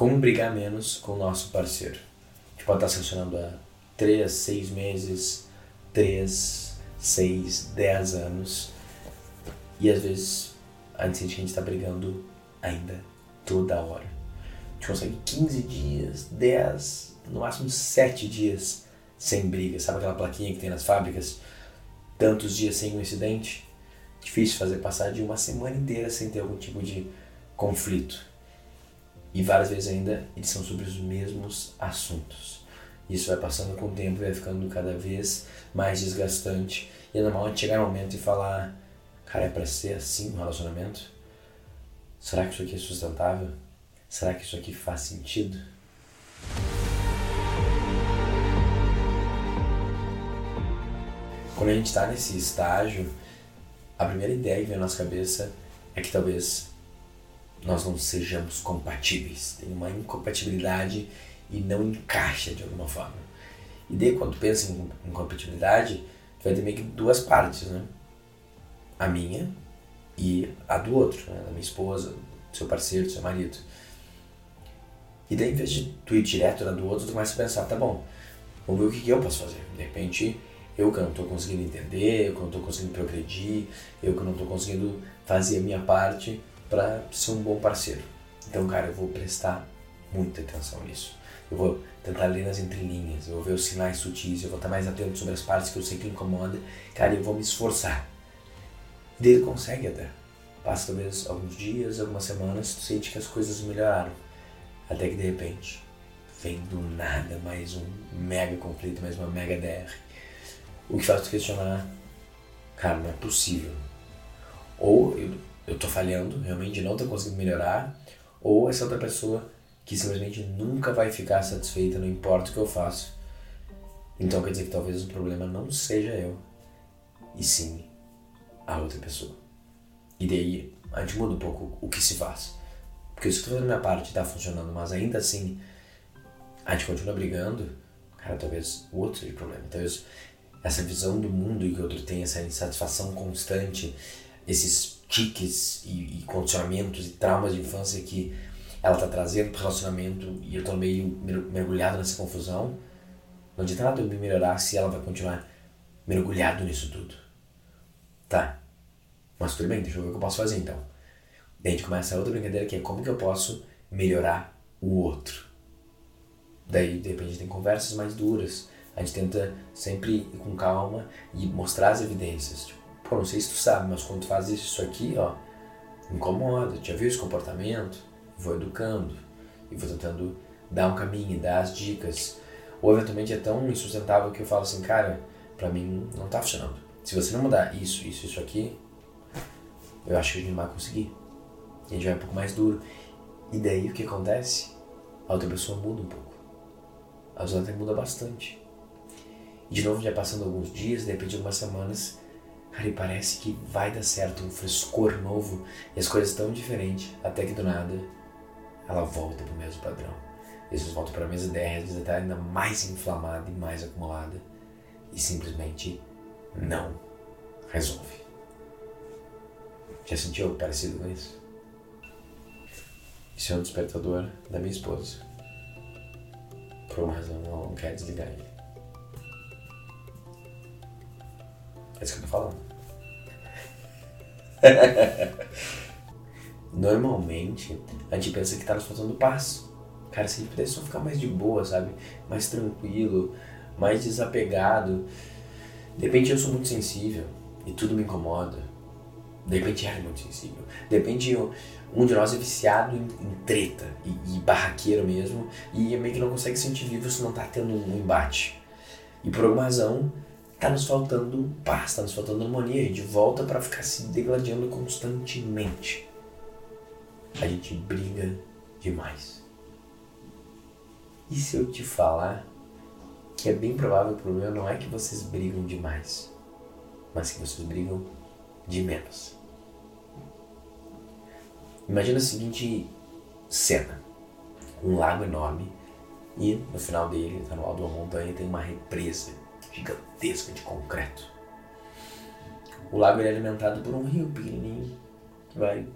como brigar menos com o nosso parceiro. A gente pode estar se relacionando há 3, 6 meses, 3, 6, 10 anos. E às vezes a gente sente que a gente está brigando ainda toda hora. A gente consegue 15 dias, 10, no máximo 7 dias sem briga. Sabe aquela plaquinha que tem nas fábricas? Tantos dias sem um incidente? Difícil fazer passar de uma semana inteira sem ter algum tipo de conflito. E várias vezes ainda eles são sobre os mesmos assuntos. Isso vai passando com o tempo e vai ficando cada vez mais desgastante. E é normal chegar no momento e falar: Cara, é pra ser assim um relacionamento? Será que isso aqui é sustentável? Será que isso aqui faz sentido? Quando a gente está nesse estágio, a primeira ideia que vem na nossa cabeça é que talvez nós não sejamos compatíveis. Tem uma incompatibilidade e não encaixa de alguma forma. E daí quando pensa em incompatibilidade, tu vai ter meio que duas partes, né? A minha e a do outro, né? da minha esposa, do seu parceiro, do seu marido. E daí, em vez de tu ir direto na do outro, tu começa a pensar, tá bom, vamos ver o que, que eu posso fazer. De repente, eu que não estou conseguindo entender, eu que não estou conseguindo progredir, eu que não estou conseguindo fazer a minha parte para ser um bom parceiro. Então, cara, eu vou prestar muita atenção nisso. Eu vou tentar ler nas entrelinhas, eu vou ver os sinais sutis, eu vou estar mais atento sobre as partes que eu sei que incomoda. Cara, eu vou me esforçar. E ele consegue até. Passa talvez alguns dias, algumas semanas, tu sente que as coisas melhoraram. Até que de repente vem do nada mais um mega conflito, mais uma mega DR. O que faz tu questionar, cara, não é possível. Ou eu, eu tô falhando, realmente não tô conseguindo melhorar, ou essa outra pessoa que simplesmente nunca vai ficar satisfeita, não importa o que eu faço. Então quer dizer que talvez o problema não seja eu, e sim a outra pessoa. E daí a gente muda um pouco o que se faz. Porque eu estou fazendo minha parte está funcionando, mas ainda assim a gente continua brigando, cara, talvez o outro seja o problema. Talvez essa visão do mundo que o outro tem, essa insatisfação constante, esses tiques e, e condicionamentos e traumas de infância que ela está trazendo para o relacionamento e eu estou meio mergulhado nessa confusão, não adianta nada eu me melhorar se ela vai continuar mergulhado nisso tudo. Tá, mas tudo bem, deixa eu ver o que eu posso fazer então. Daí a gente começa a outra brincadeira que é como que eu posso melhorar o outro. Daí, de repente, a gente tem conversas mais duras. A gente tenta sempre ir com calma e mostrar as evidências. Tipo, pô, não sei se tu sabe, mas quando tu faz isso, aqui, ó, incomoda. Já viu esse comportamento? Vou educando e vou tentando dar um caminho, dar as dicas. Ou eventualmente é tão insustentável que eu falo assim, cara, pra mim não tá funcionando. Se você não mudar isso, isso, isso aqui, eu acho que a gente não vai conseguir. A gente vai um pouco mais duro. E daí o que acontece? A outra pessoa muda um pouco. A outra muda bastante. E de novo, já passando alguns dias, de repente algumas semanas, cara, e parece que vai dar certo, um frescor novo, e as coisas tão diferentes, até que do nada ela volta pro mesmo padrão. E às vezes volta para a mesma ideia, às vezes até ainda mais inflamada e mais acumulada, e simplesmente não resolve. Já sentiu algo parecido com isso? Isso é um despertador da minha esposa. Por uma razão, ela não quer desligar ele. É isso que eu tô falando. Normalmente, a gente pensa que tá nos faltando paz. Cara, se a gente pudesse só ficar mais de boa, sabe? Mais tranquilo, mais desapegado. De repente eu sou muito sensível e tudo me incomoda. De repente é muito sensível. De repente eu, um de nós é viciado em, em treta e, e, barraqueiro mesmo e meio que não consegue sentir vivo se não tá tendo um embate. E por alguma razão tá nos faltando paz, tá nos faltando harmonia. A gente volta para ficar se degladiando constantemente. A gente briga demais. E se eu te falar que é bem provável o problema não é que vocês brigam demais, mas que vocês brigam de menos. Imagina a seguinte cena: um lago enorme e no final dele, tá no alto de uma montanha, tem uma represa gigantesca de concreto. O lago é alimentado por um rio pequenininho que vai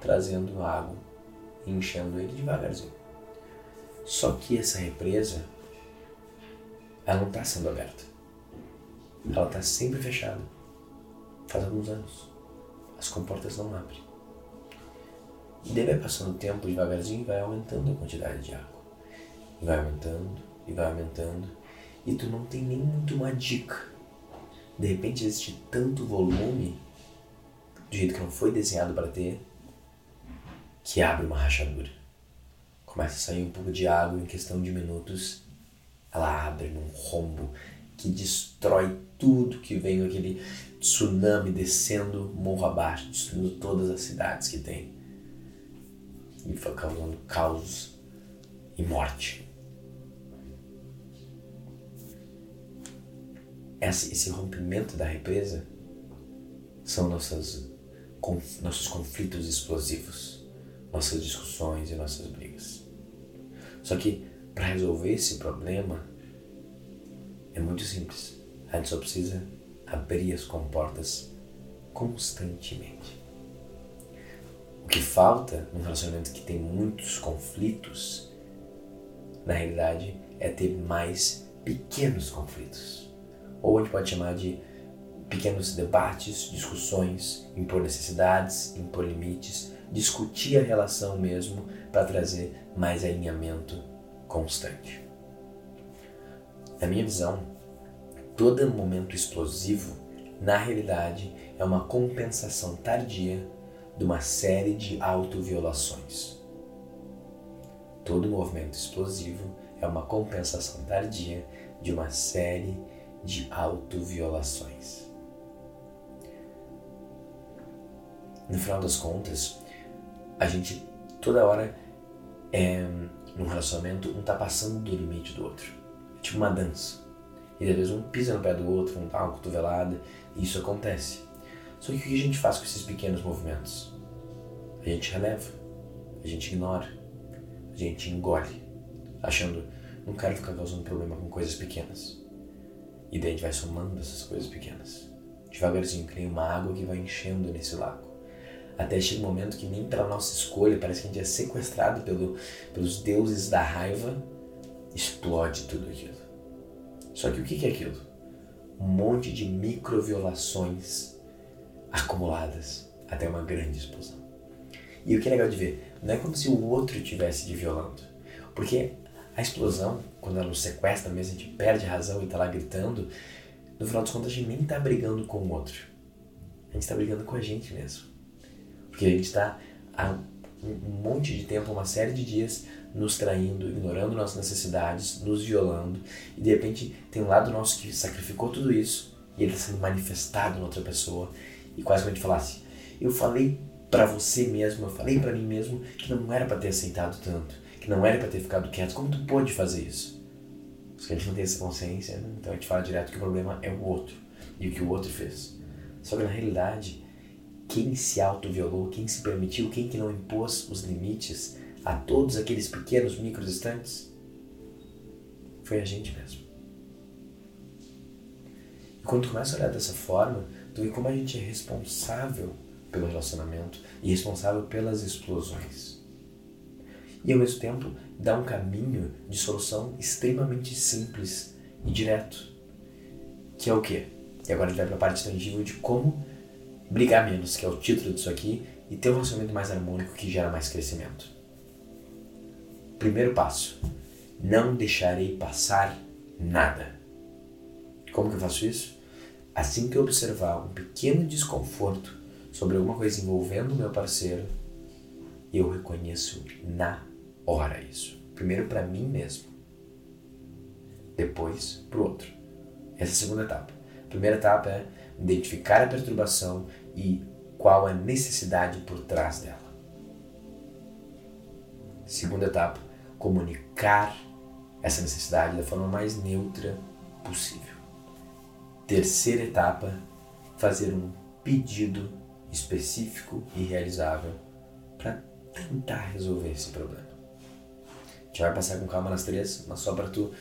trazendo água e enchendo ele devagarzinho. Só que essa represa, ela não está sendo aberta. Ela está sempre fechada. Faz alguns anos. As comportas não abrem. E daí vai passando o tempo devagarzinho e vai aumentando a quantidade de água. E vai aumentando, e vai aumentando. E tu não tem nem muito uma dica. De repente existe tanto volume, do jeito que não foi desenhado para ter, que abre uma rachadura. Começa a sair um pouco de água em questão de minutos. Ela abre num rombo que destrói tudo que vem aquele tsunami descendo morro abaixo, destruindo todas as cidades que tem e causando caos e morte. Esse, rompimento da represa são nossas, nossos conflitos explosivos, nossas discussões e nossas brigas. Só que para resolver esse problema é muito simples. A gente só precisa abrir as comportas constantemente. O que falta num relacionamento que tem muitos conflitos, na realidade, é ter mais pequenos conflitos. Ou a gente pode chamar de pequenos debates, discussões, impor necessidades, impor limites, discutir a relação mesmo para trazer mais alinhamento constante. Na minha visão, todo momento explosivo, na realidade, é uma compensação tardia de uma série de autoviolações. Todo movimento explosivo é uma compensação tardia de uma série de autoviolações. No final das contas, a gente toda hora é num relacionamento um tá passando do limite do outro. É tipo uma dança. E às vezes um pisa no pé do outro, um dá uma cotovelada, e isso acontece. Só que o que a gente faz com esses pequenos movimentos? A gente releva, a gente ignora, a gente engole, achando, não quero ficar causando problema com coisas pequenas. E daí a gente vai somando essas coisas pequenas. Devagarzinho, nem uma água que vai enchendo nesse lago. Até chega um momento que nem pela nossa escolha, parece que a gente é sequestrado pelo, pelos deuses da raiva, explode tudo aquilo. Só que o que é aquilo? Um monte de microviolações acumuladas até uma grande explosão. E o que é legal de ver, não é como se o outro estivesse te violando. Porque a explosão, quando ela nos sequestra mesmo, a gente perde a razão e está lá gritando, no final das contas a gente nem está brigando com o outro. A gente está brigando com a gente mesmo. Porque a gente está há um monte de tempo, uma série de dias, nos traindo, ignorando nossas necessidades, nos violando, e de repente tem um lado nosso que sacrificou tudo isso e ele está sendo manifestado em outra pessoa e quase como a gente falasse, eu falei para você mesmo, eu falei para mim mesmo que não era para ter aceitado tanto, que não era para ter ficado quieto. Como tu pôde fazer isso? Se a gente não tem essa consciência, né? então a gente fala direto que o problema é o outro e o que o outro fez. Só que na realidade, quem se autoviolou, quem se permitiu, quem que não impôs os limites a todos aqueles pequenos micro instantes foi a gente mesmo. E quando tu começa a olhar dessa forma, tu vê como a gente é responsável pelo relacionamento e responsável pelas explosões. E ao mesmo tempo dá um caminho de solução extremamente simples e direto. Que é o quê? E agora a gente vai para a parte tangível de como brigar menos, que é o título disso aqui, e ter um relacionamento mais harmônico que gera mais crescimento. Primeiro passo: não deixarei passar nada. Como que eu faço isso? Assim que eu observar um pequeno desconforto sobre alguma coisa envolvendo o meu parceiro, eu reconheço na hora isso. Primeiro para mim mesmo, depois para o outro. Essa é a segunda etapa. A primeira etapa é identificar a perturbação e qual a necessidade por trás dela. Segunda etapa, comunicar essa necessidade da forma mais neutra possível. Terceira etapa, fazer um pedido específico e realizável para tentar resolver esse problema. Gente vai passar com calma nas três, mas só para tu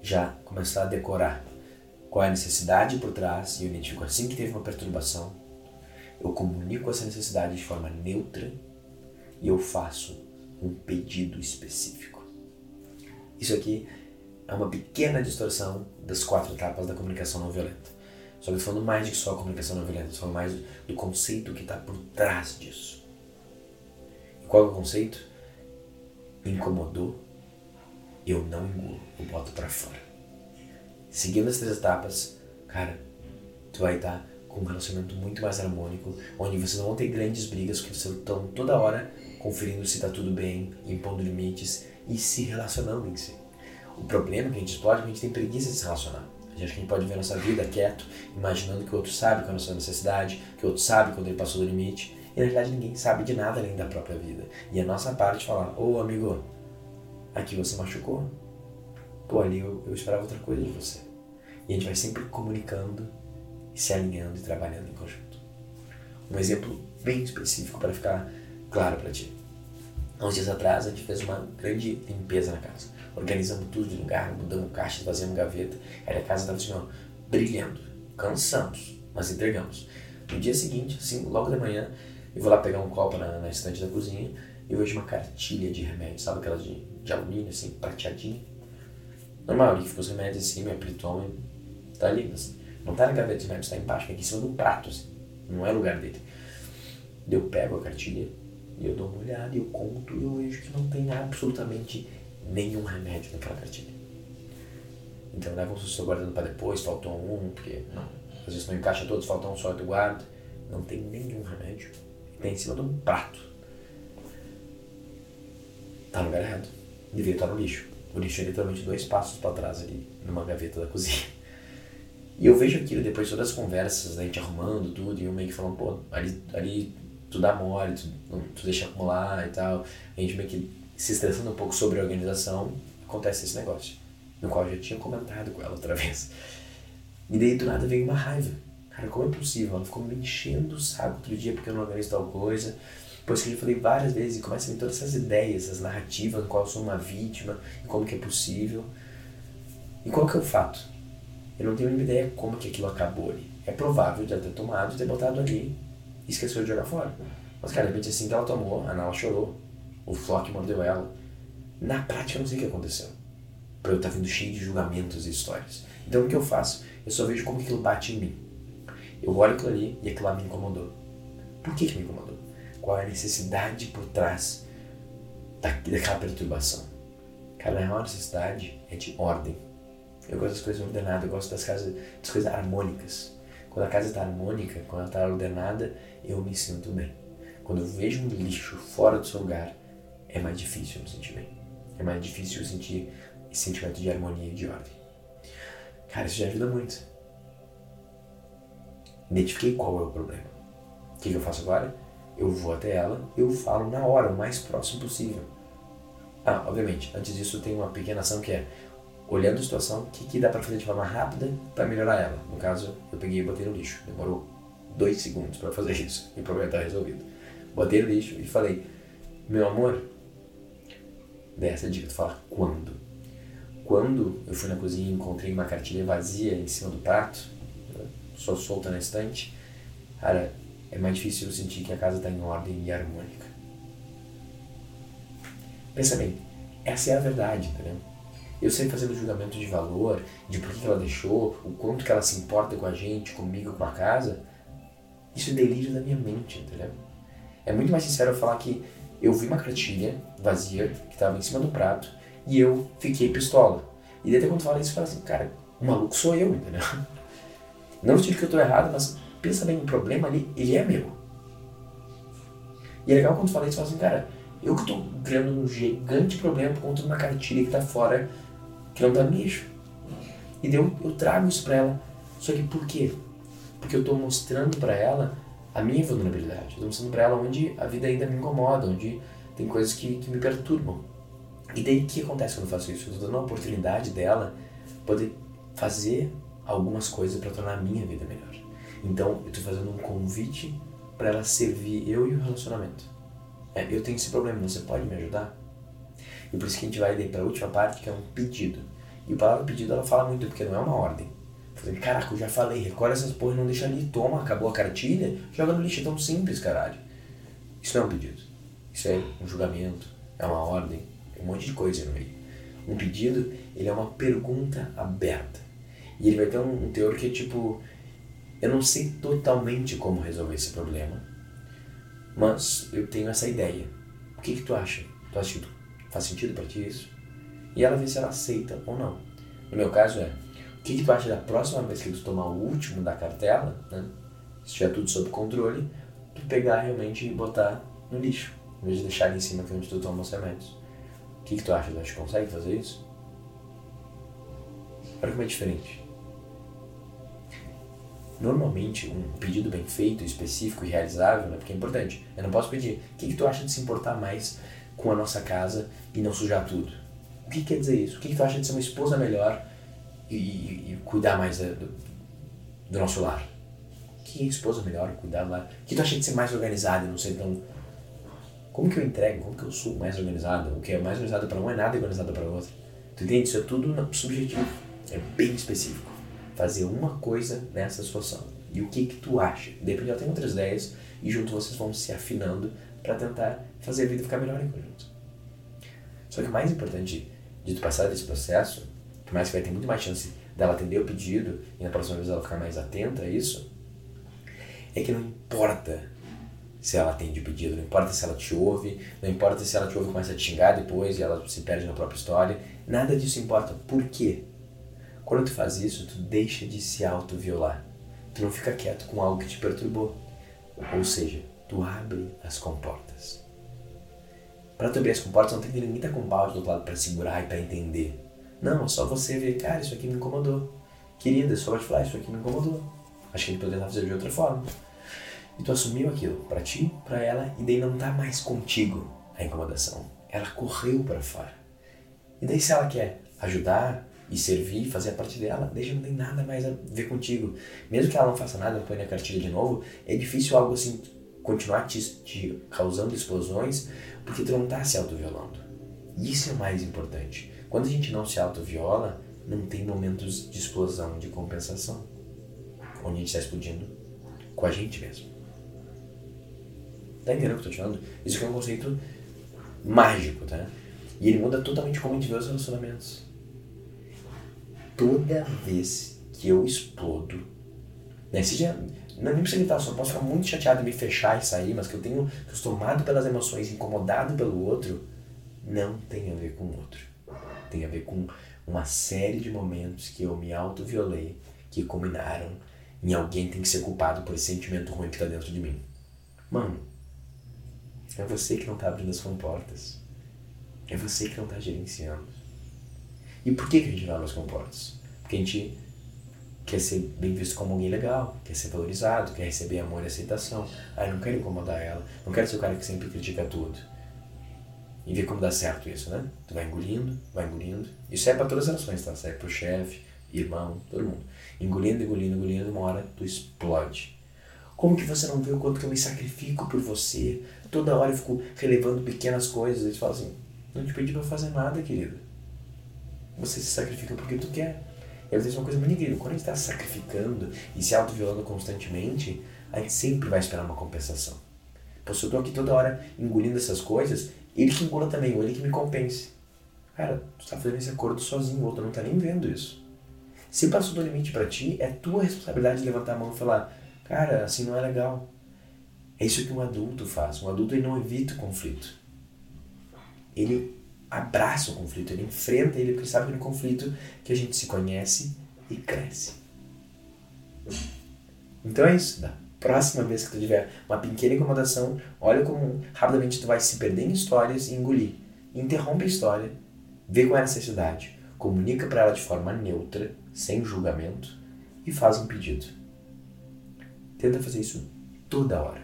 já começar a decorar qual é a necessidade por trás e eu identifico assim que teve uma perturbação, eu comunico essa necessidade de forma neutra e eu faço um pedido específico. Isso aqui é uma pequena distorção das quatro etapas da comunicação não violenta. Só que falando mais de só comunicação não violenta, falando mais do conceito que está por trás disso. E qual é o conceito? Incomodou, eu não engulo, eu boto para fora. Seguindo as três etapas, cara, tu vai estar com um relacionamento muito mais harmônico, onde vocês não vão ter grandes brigas, porque vocês estão toda hora conferindo se está tudo bem, impondo limites e se relacionando em si. O problema que a gente explode é que a gente tem preguiça de se relacionar. A gente pode ver a nossa vida quieto, imaginando que o outro sabe qual é a nossa necessidade, que o outro sabe quando ele passou do limite. E na verdade ninguém sabe de nada além da própria vida. E a nossa parte falar, ô oh, amigo, aqui você machucou. Pô, ali eu, eu esperava outra coisa de você. E a gente vai sempre comunicando, se alinhando e trabalhando em conjunto. Um exemplo bem específico para ficar claro para ti. Há uns dias atrás a gente fez uma grande limpeza na casa. Organizamos tudo de lugar, mudamos caixas, fazemos gaveta. Aí a casa estava assim, ó, brilhando. Cansamos, mas entregamos. No dia seguinte, assim, logo de manhã, eu vou lá pegar um copo na, na estante da cozinha e vejo uma cartilha de remédio, sabe aquela de, de alumínio, assim, prateadinha. Normal, ali que ficou os remédios em cima, apritome, tá ali, não tá na gaveta de remédios, tá embaixo, aqui em cima um prato, assim. Não é lugar dele. Eu pego a cartilha e eu dou uma olhada e eu conto e eu vejo que não tem absolutamente nenhum remédio naquela cartilha. Então leva um estou guardando para depois, faltou um, porque não, às vezes não encaixa todos, falta um só tu guarda. Não tem nenhum remédio. Tem em cima de um prato. Tá no lugar errado. Devia estar no lixo. O lixo é literalmente dois passos para trás ali, numa gaveta da cozinha. E eu vejo aquilo depois de todas as conversas, da gente arrumando tudo, e eu meio que falando, pô, ali, ali tu dá mole, tu, tu deixa acumular e tal. A gente meio que se estressando um pouco sobre a organização, acontece esse negócio. No qual eu já tinha comentado com ela outra vez. E daí do nada veio uma raiva. Cara, como é possível? Ela ficou me enchendo o saco outro dia porque eu não organizo tal coisa. Depois que eu falei várias vezes e começa a vir todas essas ideias, essas narrativas qual eu sou uma vítima e como que é possível. E qual que é o fato? Eu não tenho nenhuma ideia como que aquilo acabou ali. É provável de ela ter tomado, ter botado ali e esqueceu de jogar fora. Mas, cara, de repente assim que ela tomou, a Nala chorou, o Flock mordeu ela. Na prática, eu não sei o que aconteceu. Pra eu estar tá vindo cheio de julgamentos e histórias. Então, o que eu faço? Eu só vejo como aquilo bate em mim. Eu olho aquilo ali e aquilo lá me incomodou. Por que, que me incomodou? Qual é a necessidade por trás da, daquela perturbação? Cara, a real necessidade é de ordem. Eu gosto das coisas ordenadas, eu gosto das, casas, das coisas harmônicas. Quando a casa está harmônica, quando ela está ordenada, eu me sinto bem. Quando eu vejo um lixo fora do seu lugar, é mais difícil eu me sentir bem. É mais difícil eu sentir esse sentimento de harmonia e de ordem. Cara, isso já ajuda muito. Identifiquei qual é o problema. O que, eu faço agora? Eu vou até ela, eu falo na hora, o mais próximo possível. Ah, obviamente, antes disso tem uma pequena ação que é olhando a situação, o que, que dá para fazer de forma rápida para melhorar ela. No caso, eu peguei e botei no lixo. Demorou dois segundos para fazer isso e o problema está resolvido. Botei no lixo e falei: Meu amor, dessa dica, tu fala quando. Quando eu fui na cozinha e encontrei uma cartilha vazia em cima do prato, só solta na estante, cara, é mais difícil eu sentir que a casa está em ordem e harmônica. Pensa bem, essa é a verdade, entendeu? Eu sei fazer o julgamento de valor, de por que ela deixou, o quanto que ela se importa com a gente, comigo, com a casa. Isso é delírio da minha mente, entendeu? É muito mais sincero eu falar que eu vi uma cartilha vazia que estava em cima do prato e eu fiquei pistola. E daí quando fala isso, fala assim, cara, o maluco sou eu, entendeu? Não no sentido que eu estou errado, mas pensa bem, o problema ali, ele é meu. E é legal quando fala isso, fala assim, cara, eu que estou criando um gigante problema por conta de uma cartilha que está fora que não tá no lixo. E eu, eu trago isso para ela. Só que por quê? Porque eu estou mostrando para ela a minha vulnerabilidade. Estou mostrando para ela onde a vida ainda me incomoda, onde tem coisas que, que me perturbam. E daí o que acontece quando eu faço isso? Eu estou dando a oportunidade dela poder fazer algumas coisas para tornar a minha vida melhor. Então eu estou fazendo um convite para ela servir eu e o relacionamento. É, eu tenho esse problema, você pode me ajudar? E por isso que a gente vai para a última parte, que é um pedido. E a palavra pedido ela fala muito, porque não é uma ordem. Falei, caraca, eu já falei, recolhe essas porra não deixa ali, toma, acabou a cartilha, joga no lixo, é tão simples, caralho. Isso não é um pedido. Isso é um julgamento, é uma ordem, tem um monte de coisa no meio. Um pedido, ele é uma pergunta aberta. E ele vai ter um, um teor que tipo, eu não sei totalmente como resolver esse problema, mas eu tenho essa ideia. O que, que tu acha? Tu acha que faz sentido para ti isso? E ela vê se ela aceita ou não. No meu caso é, o que, que tu acha da próxima vez que tu tomar o último da cartela, né? se tiver tudo sob controle, tu pegar realmente e botar no lixo, em vez de deixar ali em cima que é onde tu toma os remédios. O que, que tu acha? Tu acha que consegue fazer isso? Olha como é diferente. Normalmente, um pedido bem feito, específico e realizável, né, porque é importante, eu não posso pedir. O que, que tu acha de se importar mais com a nossa casa e não sujar tudo? O que quer dizer isso? O que, que tu acha de ser uma esposa melhor e, e, e cuidar mais do, do, nosso lar? Que esposa melhor, cuidar do lar? O que tu acha de ser mais organizado e não ser tão. Como que eu entrego? Como que eu sou mais organizado? O que é mais organizado para um é nada organizado para outro. Tu entende? Isso é tudo subjetivo. É bem específico fazer uma coisa nessa situação. E o que que tu acha? Depende, eu tenho outras ideias e junto vocês vão se afinando para tentar fazer a vida ficar melhor em conjunto. Só que o mais importante de tu passar desse processo, por mais que vai ter muito mais chance dela atender o pedido e na próxima vez ela ficar mais atenta a isso, é que não importa se ela atende o pedido, não importa se ela te ouve, não importa se ela te ouve e começa a te xingar depois e ela se perde na própria história, nada disso importa. Por quê? Quando tu faz isso, tu deixa de se auto-violar. Tu não fica quieto com algo que te perturbou. Ou seja, tu abre as comportas. Para tu abrir as comportas, não tem que ninguém tá com pau do outro lado para segurar e para entender. Não, é só você ver, cara, isso aqui me incomodou. Querida, só vai te falar, isso aqui me incomodou. Acho que gente poderia fazer de outra forma. E tu assumiu aquilo para ti, para ela, e daí não tá mais contigo a incomodação. Ela correu para fora. E daí se ela quer ajudar, e servir, fazer a parte dela, deixa não tem nada mais a ver contigo. Mesmo que ela não faça nada, põe na cartilha de novo, é difícil algo assim continuar te, te causando explosões, porque tu não está se autoviolando. Isso é o mais importante. Quando a gente não se autoviola, não tem momentos de explosão, de compensação, onde a gente está explodindo com a gente mesmo. Tá entendendo o que eu tô te falando? Isso aqui é um conceito mágico, tá? E ele muda totalmente como a gente vê os relacionamentos toda vez que eu explodo, né, seja, não nem precisa gritar, só posso ficar muito chateado e me fechar e sair, mas que eu tenho, que eu tomado pelas emoções, incomodado pelo outro, não tem a ver com o outro. Tem a ver com uma série de momentos que eu me autoviolei, que combinaram em alguém tem que ser culpado por esse sentimento ruim que está dentro de mim. Mano, é você que não está abrindo as comportas. É você que não está gerenciando. E por que, que a gente não abre as comportas? Porque a gente quer ser bem visto como alguém legal, quer ser valorizado, quer receber amor e aceitação. Ah, eu não quero incomodar ela, não quero ser o cara que sempre critica tudo. E ver como dá certo isso, né? Tu vai engolindo, vai engolindo. Isso é para todas as relações, tá? Serve pro chefe, irmão, todo mundo. Engolindo, engolindo, engolindo, uma hora tu explode. Como que você não vê o quanto que eu me sacrifico por você? Toda hora eu fico relevando pequenas coisas. Eles falam assim, não te pedi pra fazer nada, querido. Você se sacrifica porque tu quer. E às vezes é uma coisa muito. Quando a gente está sacrificando e se auto-violando constantemente, a gente sempre vai esperar uma compensação. Pô, se eu tô aqui toda hora engolindo essas coisas, ele que engula também, ou ele que me compense. Cara, tu tá fazendo esse acordo sozinho, o outro não tá nem vendo isso. Se passou do limite para ti, é tua responsabilidade de levantar a mão e falar, cara, assim não é legal. É isso que um adulto faz. Um adulto ele não evita o conflito. Ele abraça o conflito, ele enfrenta ele, porque sabe que no conflito que a gente se conhece e cresce. Então é isso. Da próxima vez que tu tiver uma pequena incomodação, olha como rapidamente tu vai se perder em histórias e engolir. Interrompe a história, vê qual é a necessidade, comunica para ela de forma neutra, sem julgamento e faz um pedido. Tenta fazer isso toda hora,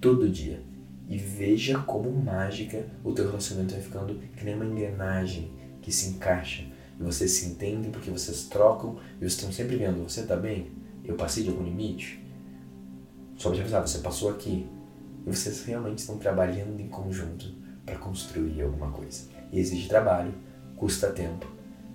todo dia e veja como mágica o teu relacionamento vai ficando que nem uma engrenagem que se encaixa e vocês se entendem porque vocês trocam e vocês estão sempre vendo, você está bem? Eu passei de algum limite? Só para te avisar, você passou aqui e vocês realmente estão trabalhando em conjunto para construir alguma coisa. E exige trabalho, custa tempo,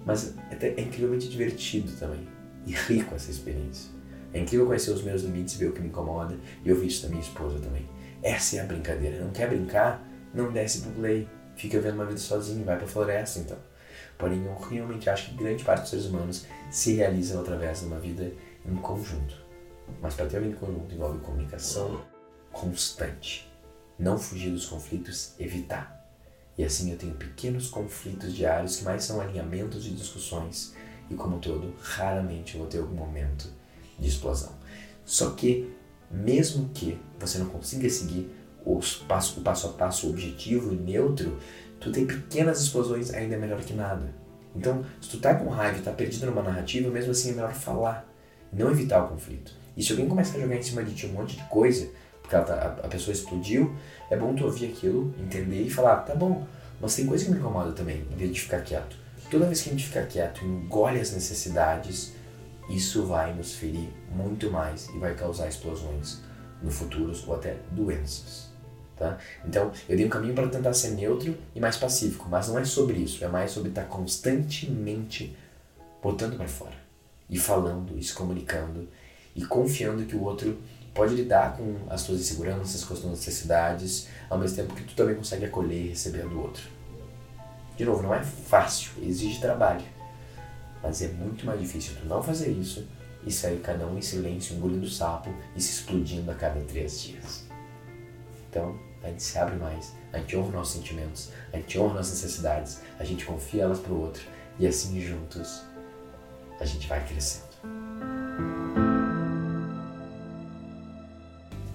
mas é, é incrivelmente divertido também e rico essa experiência. É incrível conhecer os meus limites, ver o que me incomoda e ouvir isso da minha esposa também. Essa é a brincadeira. Não quer brincar? Não desce pro play. Fica vendo uma vida sozinho, vai pra floresta então. Porém, eu realmente acho que grande parte dos seres humanos se realizam através de uma vida em conjunto. Mas para ter uma vida em conjunto envolve comunicação constante. Não fugir dos conflitos, evitar. E assim eu tenho pequenos conflitos diários que mais são alinhamentos e discussões. E como todo, raramente eu vou ter algum momento de explosão. Só que, mesmo que você não consiga seguir os passo, o passo a passo objetivo e neutro, tu tem pequenas explosões ainda melhor que nada. Então, se tu tá com raiva e tá perdido numa narrativa, mesmo assim é melhor falar, não evitar o conflito. E se alguém começar a jogar em cima de ti um monte de coisa, porque tá, a, a, pessoa explodiu, é bom tu ouvir aquilo, entender e falar, tá bom, mas tem coisa que me incomoda também, em vez de ficar quieto. Toda vez que a gente fica quieto, engole as necessidades, isso vai nos ferir muito mais e vai causar explosões no futuro ou até doenças. Tá? Então, eu dei um caminho para tentar ser neutro e mais pacífico, mas não é sobre isso, é mais sobre estar constantemente botando para fora e falando, e se comunicando e confiando que o outro pode lidar com as suas inseguranças, com as suas necessidades, ao mesmo tempo que tu também consegue acolher e receber do outro. De novo, não é fácil, exige trabalho, mas é muito mais difícil tu não fazer isso e sair cada um em silêncio, engolindo sapo e se explodindo a cada três dias. Então, a gente se abre mais, a gente honra nossos sentimentos, a gente honra nossas necessidades, a gente confia elas para o outro e assim juntos a gente vai crescendo.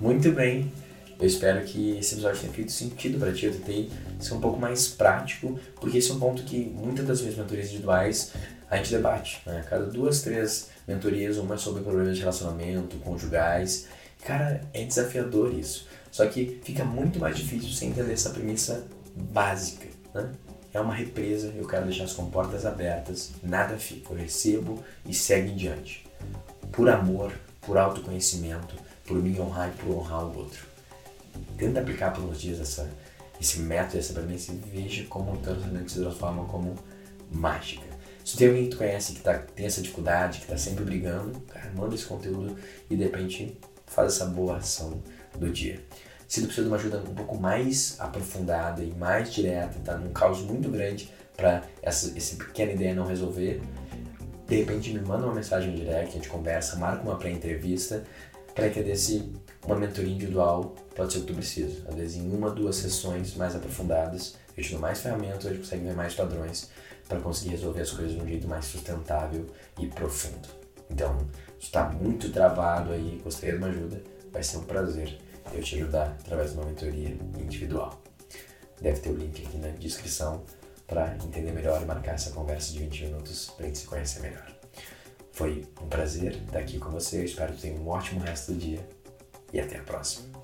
Muito bem, eu espero que esse episódio tenha feito sentido para ti. Eu tentei ser um pouco mais prático, porque esse é um ponto que muitas das minhas mentorias individuais a gente debate. Né? Cada duas, três mentorias, uma sobre problemas de relacionamento, conjugais. Cara, é desafiador isso. Só que fica muito mais difícil sem entender essa premissa básica. Né? É uma represa, eu quero deixar as comportas abertas, nada fica, eu recebo e segue em diante. Por amor, por autoconhecimento, por me honrar e por honrar o outro. Tenta aplicar por uns dias essa, esse método, essa premissa e veja como o relacionamento se transforma como mágica. Se tem alguém que tu conhece que tá, tem essa dificuldade, que está sempre brigando, cara, manda esse conteúdo e de repente faz essa boa ação do dia. Se tu precisa de uma ajuda um pouco mais aprofundada e mais direta, tá num caos muito grande para essa, pequena ideia não resolver, de repente me manda uma mensagem direta, a gente conversa, marca uma pré-entrevista para entender se uma mentoria individual pode ser o que tu precisa. Às vezes em uma, duas sessões mais aprofundadas, eu te dou mais ferramentas, a gente consegue ver mais padrões para conseguir resolver as coisas de um jeito mais sustentável e profundo. Então, se está muito travado aí, gostaria de uma ajuda, vai ser um prazer eu te ajudar através de uma mentoria individual. Deve ter o link aqui na descrição para entender melhor e marcar essa conversa de 20 minutos para a gente se conhecer melhor. Foi um prazer estar aqui com você, eu espero que tenha um ótimo resto do dia e até a próxima.